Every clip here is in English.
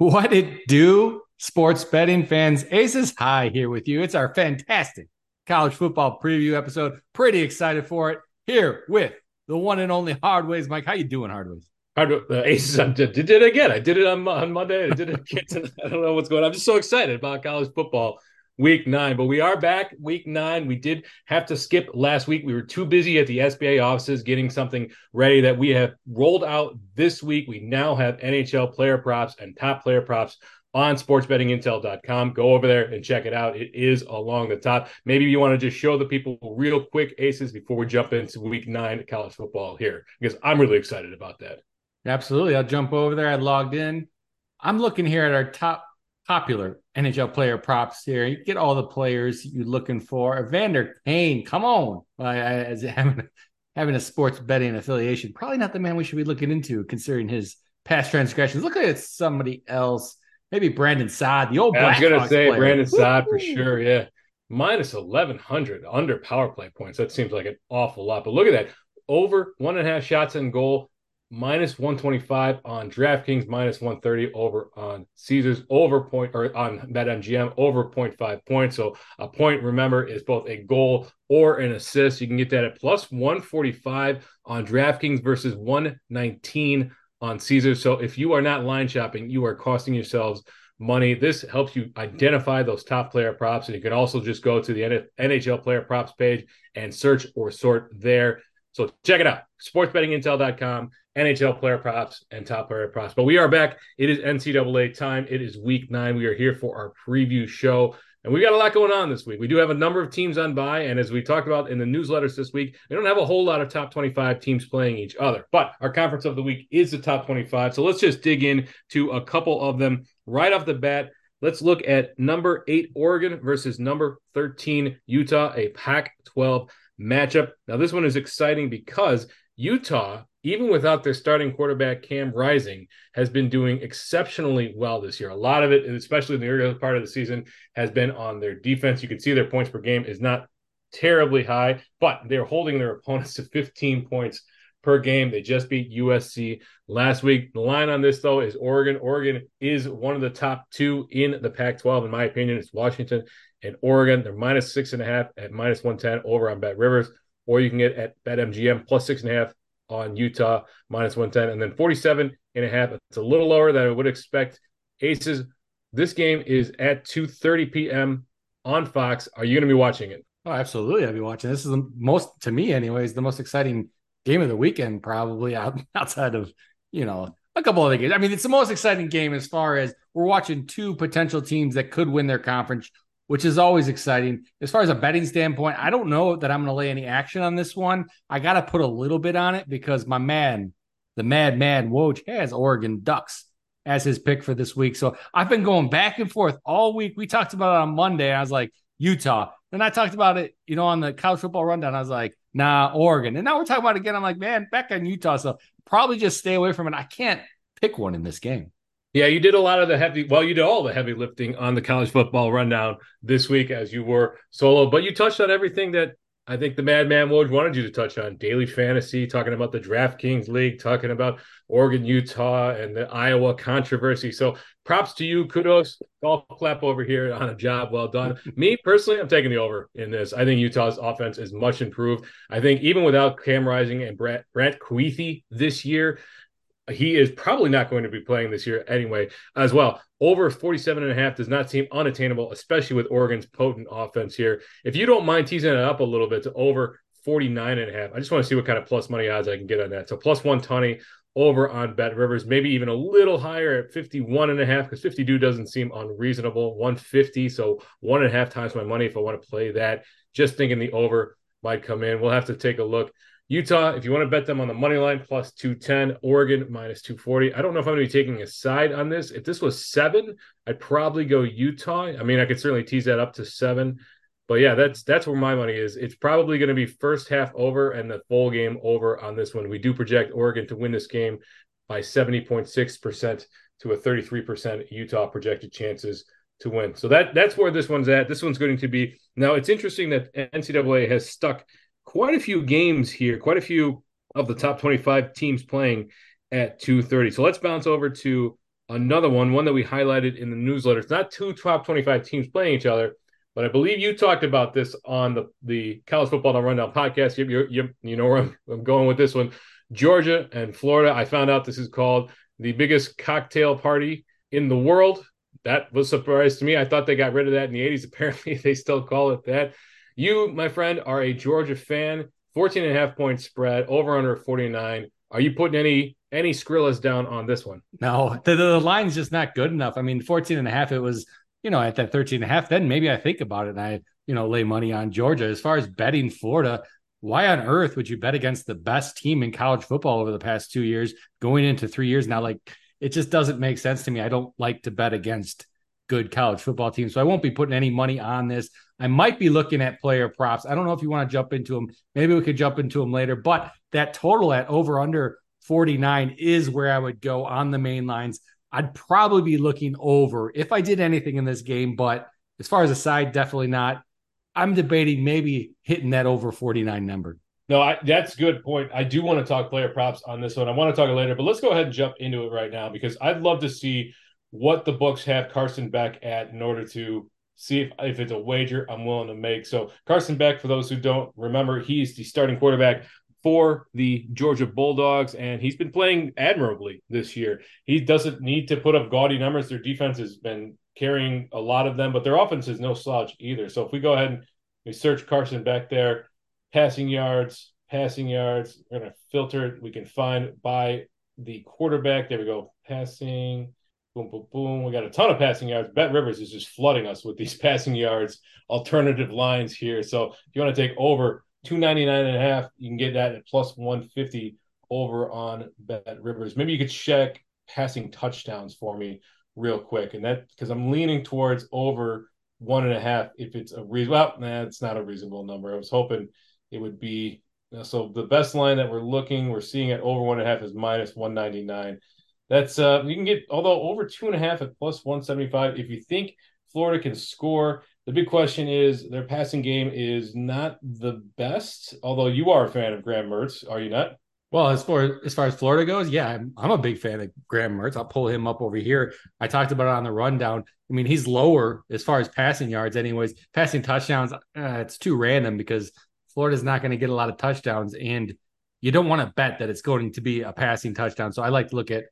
What it do, sports betting fans? Aces High here with you. It's our fantastic college football preview episode. Pretty excited for it. Here with the one and only Hardways. Mike, how you doing, Hardways? Hard, uh, Aces, I did, did it again. I did it on, on Monday. I did it again. I don't know what's going on. I'm just so excited about college football week nine. But we are back week nine. We did have to skip last week. We were too busy at the SBI offices getting something ready that we have rolled out this week. We now have NHL player props and top player props on sportsbettingintel.com. Go over there and check it out. It is along the top. Maybe you want to just show the people real quick aces before we jump into week nine college football here, because I'm really excited about that. Absolutely. I'll jump over there. I logged in. I'm looking here at our top popular NHL player props here. You get all the players you're looking for. Evander Kane, come on. I, as having, having a sports betting affiliation, probably not the man we should be looking into considering his past transgressions. Look at somebody else. Maybe Brandon Saad, the old yeah, I was going to say player. Brandon Saad for sure. Yeah. Minus 1,100 under power play points. That seems like an awful lot. But look at that. Over one and a half shots in goal minus 125 on DraftKings, minus 130 over on Caesars, over point or on BetMGM, over 0.5 points. So a point, remember, is both a goal or an assist. You can get that at plus 145 on DraftKings versus 119 on Caesars. So if you are not line shopping, you are costing yourselves money. This helps you identify those top player props. And you can also just go to the NHL player props page and search or sort there. So check it out, sportsbettingintel.com. NHL player props and top player props. But we are back. It is NCAA time. It is week nine. We are here for our preview show. And we got a lot going on this week. We do have a number of teams on by. And as we talked about in the newsletters this week, we don't have a whole lot of top 25 teams playing each other. But our conference of the week is the top 25. So let's just dig in to a couple of them right off the bat. Let's look at number eight, Oregon versus number 13, Utah, a Pac 12 matchup. Now, this one is exciting because Utah even without their starting quarterback Cam Rising, has been doing exceptionally well this year. A lot of it, especially in the early part of the season, has been on their defense. You can see their points per game is not terribly high, but they're holding their opponents to 15 points per game. They just beat USC last week. The line on this, though, is Oregon. Oregon is one of the top two in the Pac 12, in my opinion. It's Washington and Oregon. They're minus six and a half at minus 110 over on Bet Rivers, or you can get at Bet MGM plus six and a half on Utah minus 110 and then 47 and a half. It's a little lower than I would expect. Aces, this game is at 2:30 p.m. on Fox. Are you going to be watching it? Oh, absolutely. I'll be watching. This is the most to me anyways, the most exciting game of the weekend probably outside of, you know, a couple other games. I mean, it's the most exciting game as far as we're watching two potential teams that could win their conference which is always exciting. As far as a betting standpoint, I don't know that I'm going to lay any action on this one. I got to put a little bit on it because my man, the mad man Woj, has Oregon Ducks as his pick for this week. So I've been going back and forth all week. We talked about it on Monday. I was like, Utah. Then I talked about it, you know, on the college football rundown. I was like, nah, Oregon. And now we're talking about it again. I'm like, man, back on Utah. So probably just stay away from it. I can't pick one in this game. Yeah, you did a lot of the heavy, well, you did all the heavy lifting on the college football rundown this week as you were solo, but you touched on everything that I think the Madman Woj wanted you to touch on daily fantasy, talking about the DraftKings League, talking about Oregon, Utah, and the Iowa controversy. So props to you. Kudos. Golf clap over here on a job well done. Me personally, I'm taking the over in this. I think Utah's offense is much improved. I think even without Cam Rising and Brett, Brett Kuithe this year, he is probably not going to be playing this year anyway as well. Over 47 and a half does not seem unattainable especially with oregon's potent offense here. If you don't mind teasing it up a little bit to over 49 and a half i just want to see what kind of plus money odds i can get on that. So plus 120 over on bet rivers maybe even a little higher at 51 and a half because 52 doesn't seem unreasonable. 150 so one and a half times my money if i want to play that. Just thinking the over might come in. We'll have to take a look Utah, if you want to bet them on the money line, plus 210. Oregon, minus 240. I don't know if I'm going to be taking a side on this. If this was seven, I'd probably go Utah. I mean, I could certainly tease that up to seven. But yeah, that's that's where my money is. It's probably going to be first half over and the full game over on this one. We do project Oregon to win this game by 70.6% to a 33% Utah projected chances to win. So that that's where this one's at. This one's going to be now. It's interesting that NCAA has stuck quite a few games here, quite a few of the top 25 teams playing at 2:30. So let's bounce over to another one, one that we highlighted in the newsletter. It's not two top 25 teams playing each other, but I believe you talked about this on the, the College Football Rundown podcast. You, you, you, you know where I'm, I'm going with this one. Georgia and Florida. I found out this is called the biggest cocktail party in the world. That was a surprise to me. I thought they got rid of that in the 80s. Apparently, they still call it that. You, my friend, are a Georgia fan. 14 and a half point spread, over under 49. Are you putting any any Skrillas down on this one? No, the, the line's just not good enough. I mean, 14 and a half, it was, you know, at that 13 and a half, then maybe I think about it and I, you know, lay money on Georgia. As far as betting Florida, why on earth would you bet against the best team in college football over the past two years, going into three years now? Like, it just doesn't make sense to me. I don't like to bet against good college football team. So I won't be putting any money on this. I might be looking at player props. I don't know if you want to jump into them. Maybe we could jump into them later, but that total at over under 49 is where I would go on the main lines. I'd probably be looking over if I did anything in this game, but as far as a side, definitely not. I'm debating maybe hitting that over 49 number. No, I, that's good point. I do want to talk player props on this one. I want to talk it later, but let's go ahead and jump into it right now because I'd love to see what the books have Carson Beck at in order to see if, if it's a wager I'm willing to make. So Carson Beck, for those who don't remember, he's the starting quarterback for the Georgia Bulldogs, and he's been playing admirably this year. He doesn't need to put up gaudy numbers. Their defense has been carrying a lot of them, but their offense is no slouch either. So if we go ahead and we search Carson Beck there, passing yards, passing yards, we're going to filter it. We can find by the quarterback. There we go. Passing. Boom, boom, boom. We got a ton of passing yards. Bet Rivers is just flooding us with these passing yards alternative lines here. So if you want to take over 299 and a half. You can get that at plus 150 over on Bet Rivers. Maybe you could check passing touchdowns for me real quick. And that because I'm leaning towards over one and a half if it's a reason. Well, nah, it's not a reasonable number. I was hoping it would be. So the best line that we're looking, we're seeing at over one and a half is minus 199. That's uh you can get although over two and a half at plus 175. If you think Florida can score, the big question is their passing game is not the best. Although you are a fan of Graham Mertz, are you not? Well, as far as far as Florida goes, yeah, I'm, I'm a big fan of Graham Mertz. I'll pull him up over here. I talked about it on the rundown. I mean, he's lower as far as passing yards, anyways. Passing touchdowns, uh, it's too random because Florida's not going to get a lot of touchdowns, and you don't want to bet that it's going to be a passing touchdown. So I like to look at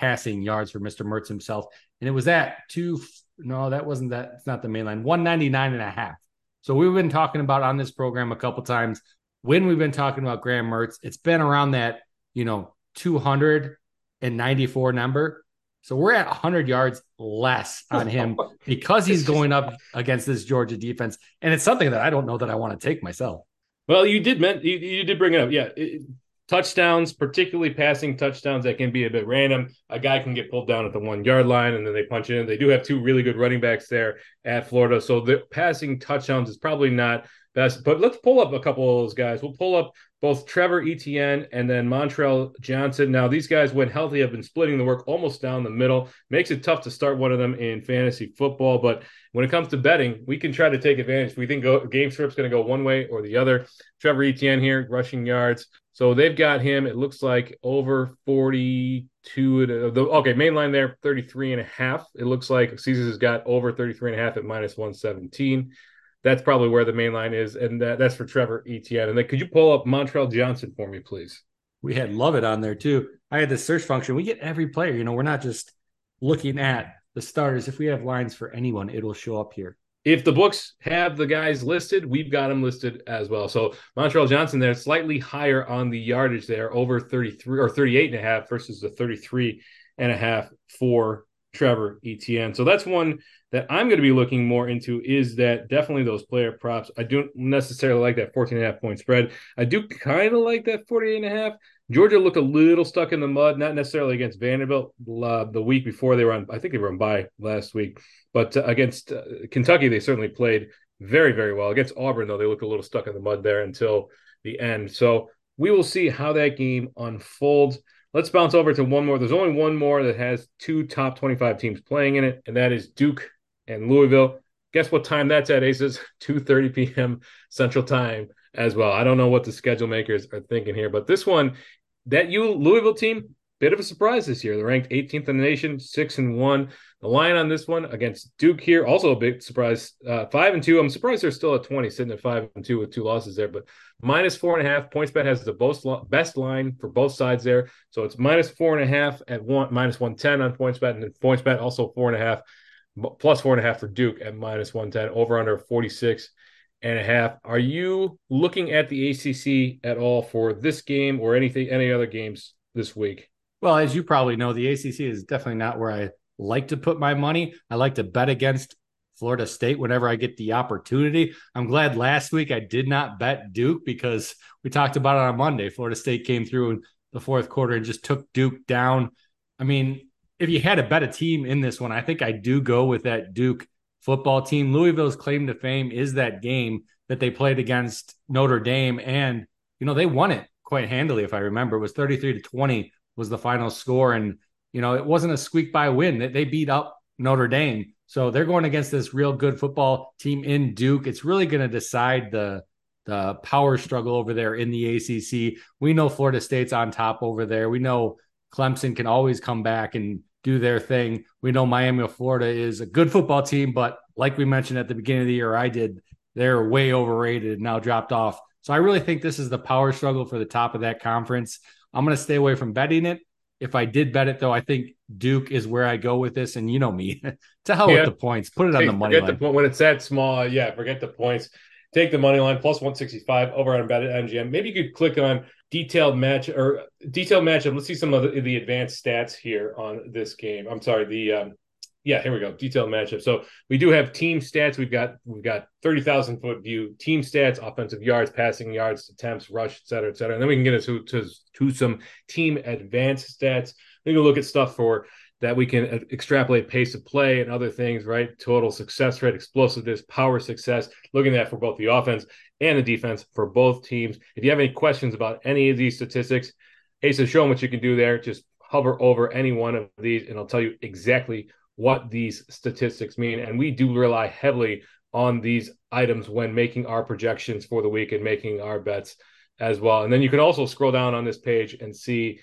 passing yards for Mr. Mertz himself, and it was at two no, that wasn't that. It's not the main line. 199 and a half. So we've been talking about on this program a couple times when we've been talking about Graham Mertz. It's been around that, you know, 294 number. So we're at 100 yards less on him because he's going up against this Georgia defense, and it's something that I don't know that I want to take myself. Well, you did meant you, you did bring it up. Yeah, it, touchdowns, particularly passing touchdowns that can be a bit random. A guy can get pulled down at the one yard line and then they punch in. They do have two really good running backs there at Florida. So the passing touchdowns is probably not best. But let's pull up a couple of those guys. We'll pull up both Trevor Etienne and then Montrell Johnson. Now, these guys, when healthy, have been splitting the work almost down the middle. Makes it tough to start one of them in fantasy football. But when it comes to betting, we can try to take advantage. We think go, game script's going to go one way or the other. Trevor Etienne here, rushing yards. So they've got him, it looks like over 42. Uh, the, okay, main line there, 33 and a half. It looks like Caesars has got over 33 and a half at minus 117 that's probably where the main line is, and that, that's for Trevor Etienne. And then could you pull up Montrell Johnson for me, please? We had love it on there too. I had the search function. We get every player. You know, we're not just looking at the starters. If we have lines for anyone, it'll show up here. If the books have the guys listed, we've got them listed as well. So Montrell Johnson there, slightly higher on the yardage there, over 33 or 38 and a half versus the 33 and a half for Trevor Etienne. So that's one that I'm going to be looking more into is that definitely those player props. I don't necessarily like that 14 and a half point spread. I do kind of like that 48 and a half. Georgia looked a little stuck in the mud, not necessarily against Vanderbilt uh, the week before they were on, I think they were on bye last week, but uh, against uh, Kentucky, they certainly played very, very well. Against Auburn, though, they looked a little stuck in the mud there until the end. So we will see how that game unfolds. Let's bounce over to one more. There's only one more that has two top 25 teams playing in it, and that is Duke and Louisville. Guess what time that's at, Aces? 2:30 p.m. Central Time as well. I don't know what the schedule makers are thinking here, but this one, that you Louisville team, bit of a surprise this year. They're ranked 18th in the nation, six and one. The line on this one against Duke here, also a big surprise, uh, five and two. I'm surprised they're still at 20, sitting at five and two with two losses there, but minus four and a half. PointsBet has the best line for both sides there, so it's minus four and a half at one, minus 110 on PointsBet, and then PointsBet also four and a half, plus four and a half for Duke at minus 110, over under 46 and a half. Are you looking at the ACC at all for this game or anything, any other games this week? Well, as you probably know, the ACC is definitely not where I like to put my money. I like to bet against Florida State whenever I get the opportunity. I'm glad last week I did not bet Duke because we talked about it on Monday. Florida State came through in the fourth quarter and just took Duke down. I mean, if you had to bet a team in this one, I think I do go with that Duke football team. Louisville's claim to fame is that game that they played against Notre Dame. And, you know, they won it quite handily, if I remember. It was 33 to 20 was the final score. And you know, it wasn't a squeak by win. They, they beat up Notre Dame. So they're going against this real good football team in Duke. It's really going to decide the the power struggle over there in the ACC. We know Florida State's on top over there. We know Clemson can always come back and do their thing. We know Miami of Florida is a good football team, but like we mentioned at the beginning of the year, I did, they're way overrated and now dropped off. So I really think this is the power struggle for the top of that conference. I'm going to stay away from betting it. If I did bet it though, I think Duke is where I go with this. And you know me, to hell yeah. with the points. Put it on the money line. The point when it's that small. Yeah, forget the points. Take the money line plus 165 over on bet at MGM. Maybe you could click on detailed match or detailed matchup. Let's see some of the, the advanced stats here on this game. I'm sorry, the um, yeah, here we go. Detailed matchup. So we do have team stats. We've got we've got thirty thousand foot view team stats, offensive yards, passing yards, attempts, rush, et cetera, et cetera. And then we can get into to, to some team advanced stats. We can look at stuff for that we can uh, extrapolate pace of play and other things, right? Total success rate, explosiveness, power success. Looking at for both the offense and the defense for both teams. If you have any questions about any of these statistics, hey, so show them what you can do there. Just hover over any one of these, and I'll tell you exactly what these statistics mean. And we do rely heavily on these items when making our projections for the week and making our bets as well. And then you can also scroll down on this page and see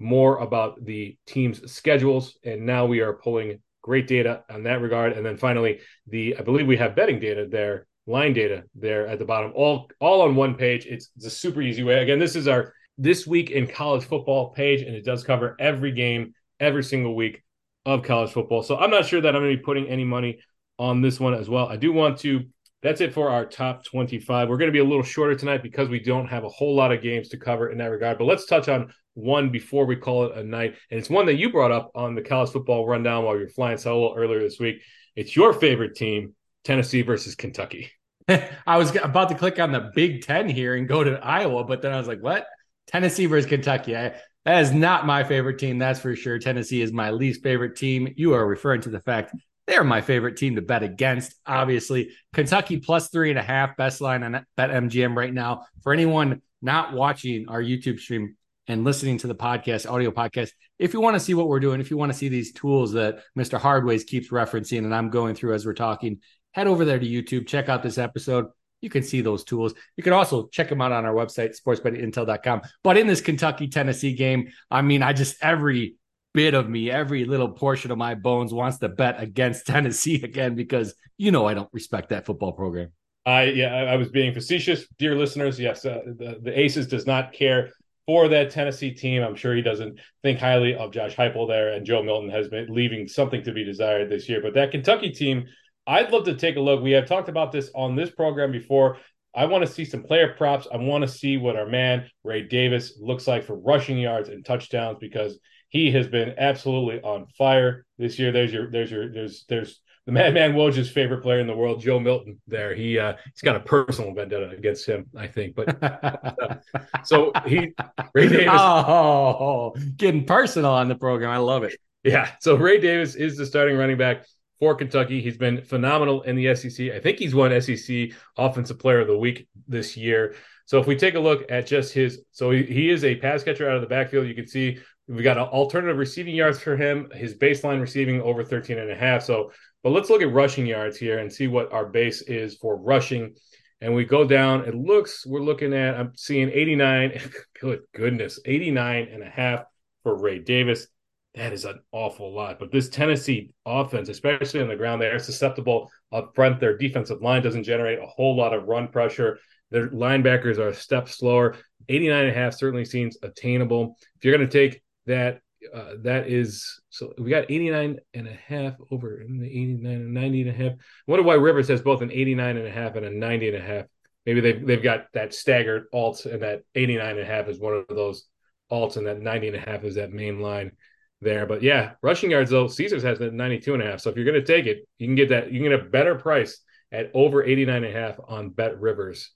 more about the team's schedules. And now we are pulling great data on that regard. And then finally, the I believe we have betting data there, line data there at the bottom, all all on one page. It's, it's a super easy way. Again, this is our this week in college football page, and it does cover every game every single week of college football. So I'm not sure that I'm going to be putting any money on this one as well. I do want to. That's it for our top 25. We're going to be a little shorter tonight because we don't have a whole lot of games to cover in that regard. But let's touch on one before we call it a night. And it's one that you brought up on the college football rundown while you're flying solo earlier this week. It's your favorite team, Tennessee versus Kentucky. I was about to click on the Big Ten here and go to Iowa, but then I was like, what? Tennessee versus Kentucky. I, that is not my favorite team, that's for sure. Tennessee is my least favorite team. You are referring to the fact they're my favorite team to bet against. Obviously, Kentucky plus three and a half, best line on Bet MGM right now. For anyone not watching our YouTube stream and listening to the podcast, audio podcast, if you want to see what we're doing, if you want to see these tools that Mr. Hardways keeps referencing and I'm going through as we're talking, head over there to YouTube, check out this episode you can see those tools. You can also check them out on our website, sportsbettingintel.com. But in this Kentucky Tennessee game, I mean, I just every bit of me, every little portion of my bones wants to bet against Tennessee again because you know I don't respect that football program. I yeah, I was being facetious, dear listeners. Yes, uh, the, the Aces does not care for that Tennessee team. I'm sure he doesn't think highly of Josh Heupel there, and Joe Milton has been leaving something to be desired this year. But that Kentucky team I'd love to take a look. We have talked about this on this program before. I want to see some player props. I want to see what our man Ray Davis looks like for rushing yards and touchdowns because he has been absolutely on fire this year. There's your there's your there's there's the madman Woj's favorite player in the world, Joe Milton. There, he uh, he's got a personal vendetta against him, I think. But uh, so he Ray Davis. Oh, getting personal on the program. I love it. Yeah. So Ray Davis is the starting running back for Kentucky. He's been phenomenal in the SEC. I think he's won SEC Offensive Player of the Week this year. So if we take a look at just his, so he, he is a pass catcher out of the backfield. You can see we got an alternative receiving yards for him. His baseline receiving over 13 and a half. So, but let's look at rushing yards here and see what our base is for rushing. And we go down, it looks, we're looking at, I'm seeing 89, good goodness, 89 and a half for Ray Davis. That is an awful lot. But this Tennessee offense, especially on the ground, they are susceptible up front. Their defensive line doesn't generate a whole lot of run pressure. Their linebackers are a step slower. 89 and a half certainly seems attainable. If you're going to take that, uh, that is so we got 89 and a half over in the 89 and 90 and a half. I wonder why Rivers has both an 89 and a half and a 90 and a half. Maybe they've, they've got that staggered alt and that 89 and a half is one of those alts and that 90 and a half is that main line there. But yeah, rushing yards though, Caesars has that 92 and a half. So if you're going to take it, you can get that, you can get a better price at over 89 and a half on Bet Rivers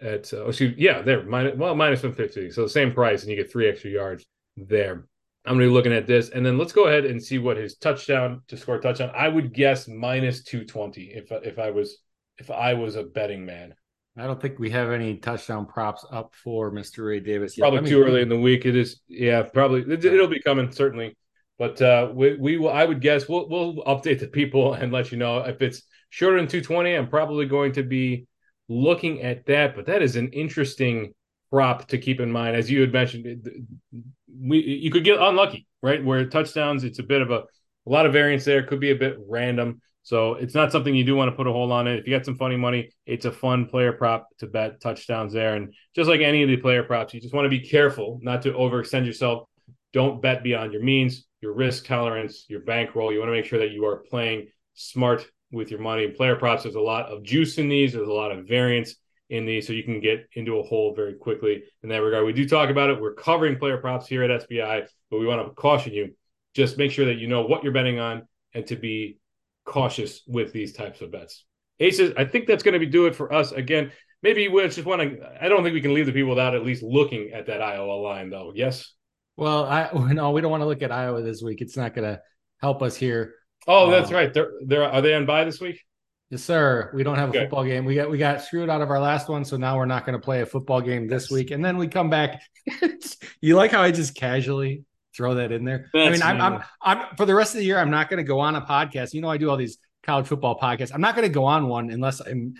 at uh, excuse yeah there minus well minus 150 so the same price and you get three extra yards there. I'm going to be looking at this. And then let's go ahead and see what his touchdown to score touchdown. I would guess minus 220 if if i was if i was a betting man. I don't think we have any touchdown props up for mr ray davis yet. probably too early in the week. It is yeah probably it, will be coming certainly but uh we, we i would guess we'll we'll update the people and let you know if it's shorter than 220 i'm probably going to be looking at that, but that is an interesting prop to keep in mind. As you had mentioned, we you could get unlucky, right? Where touchdowns, it's a bit of a a lot of variance there. Could be a bit random. So it's not something you do want to put a hold on it. If you got some funny money, it's a fun player prop to bet touchdowns there. And just like any of the player props, you just want to be careful not to overextend yourself. Don't bet beyond your means, your risk tolerance, your bankroll. You want to make sure that you are playing smart with your money. Player props, there's a lot of juice in these. There's a lot of variance in these, so you can get into a hole very quickly in that regard. We do talk about it. We're covering player props here at SBI, but we want to caution you. Just make sure that you know what you're betting on and to be cautious with these types of bets. Aces, I think that's going to be do it for us. Again, maybe we just want to. I don't think we can leave the people without at least looking at that Iowa line, though. Yes. Well, I no, we don't want to look at Iowa this week. It's not going to help us here. Oh, that's um, right. They're they're are they on bye this week? Yes, sir. We don't have a football game. We got we got screwed out of our last one, so now we're not going to play a football game this week. And then we come back. you like how I just casually throw that in there? That's I mean, I'm, I'm, I'm for the rest of the year. I'm not going to go on a podcast. You know, I do all these college football podcast. I'm not going to go on one unless I'm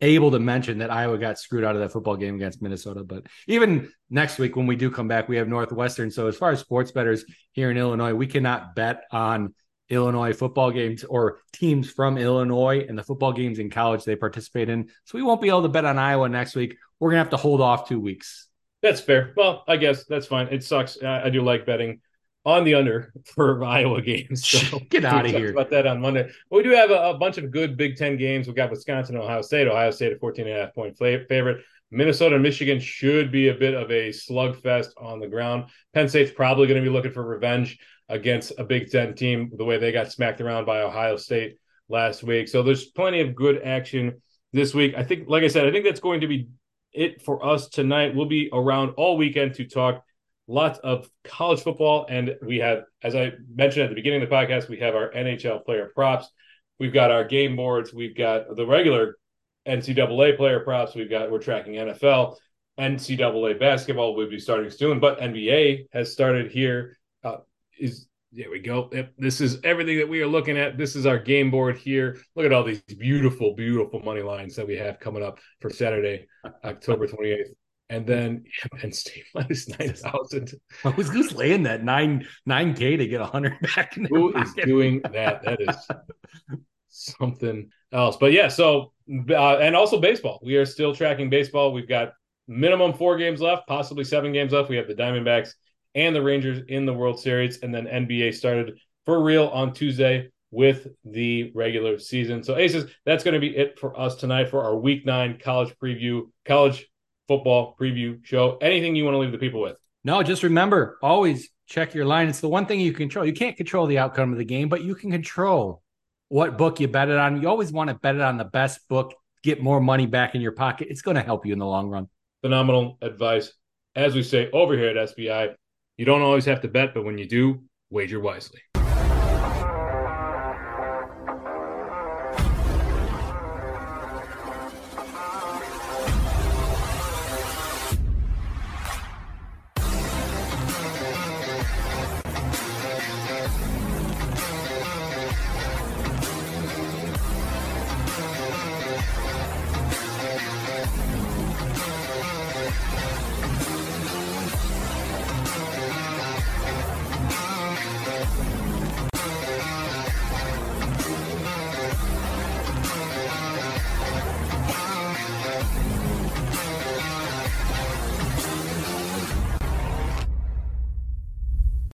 able to mention that Iowa got screwed out of that football game against Minnesota. But even next week when we do come back, we have Northwestern. So as far as sports betters here in Illinois, we cannot bet on Illinois football games or teams from Illinois and the football games in college they participate in. So we won't be able to bet on Iowa next week. We're going to have to hold off two weeks. That's fair. Well, I guess that's fine. It sucks. I, do like betting on the under for Iowa games. So get out of here. About that on Monday. But we do have a, a, bunch of good Big Ten games. We've got Wisconsin, Ohio State. Ohio State a 14 and a half point favorite. Minnesota and Michigan should be a bit of a slugfest on the ground. Penn State's probably going to be looking for revenge against a Big Ten team the way they got smacked around by Ohio State last week. So there's plenty of good action this week. I think, like I said, I think that's going to be it for us tonight. We'll be around all weekend to talk lots of college football. And we have, as I mentioned at the beginning of the podcast, we have our NHL player props. We've got our game boards. We've got the regular NCAA player props. We've got, we're tracking NFL. NCAA basketball will be starting soon, but NBA has started here uh, is there we go. This is everything that we are looking at. This is our game board here. Look at all these beautiful, beautiful money lines that we have coming up for Saturday, October 28th. And then Penn State minus nine thousand. Who's who's laying that nine nine k to get a hundred back? Who pocket? is doing that? That is something else. But yeah, so uh, and also baseball. We are still tracking baseball. We've got minimum four games left, possibly seven games left. We have the Diamondbacks and the Rangers in the World Series. And then NBA started for real on Tuesday with the regular season. So, Aces, that's going to be it for us tonight for our week nine college preview, college football preview show. Anything you want to leave the people with? No, just remember always check your line. It's the one thing you control. You can't control the outcome of the game, but you can control what book you bet it on. You always want to bet it on the best book, get more money back in your pocket. It's going to help you in the long run. Phenomenal advice. As we say over here at SBI, you don't always have to bet, but when you do, wager wisely.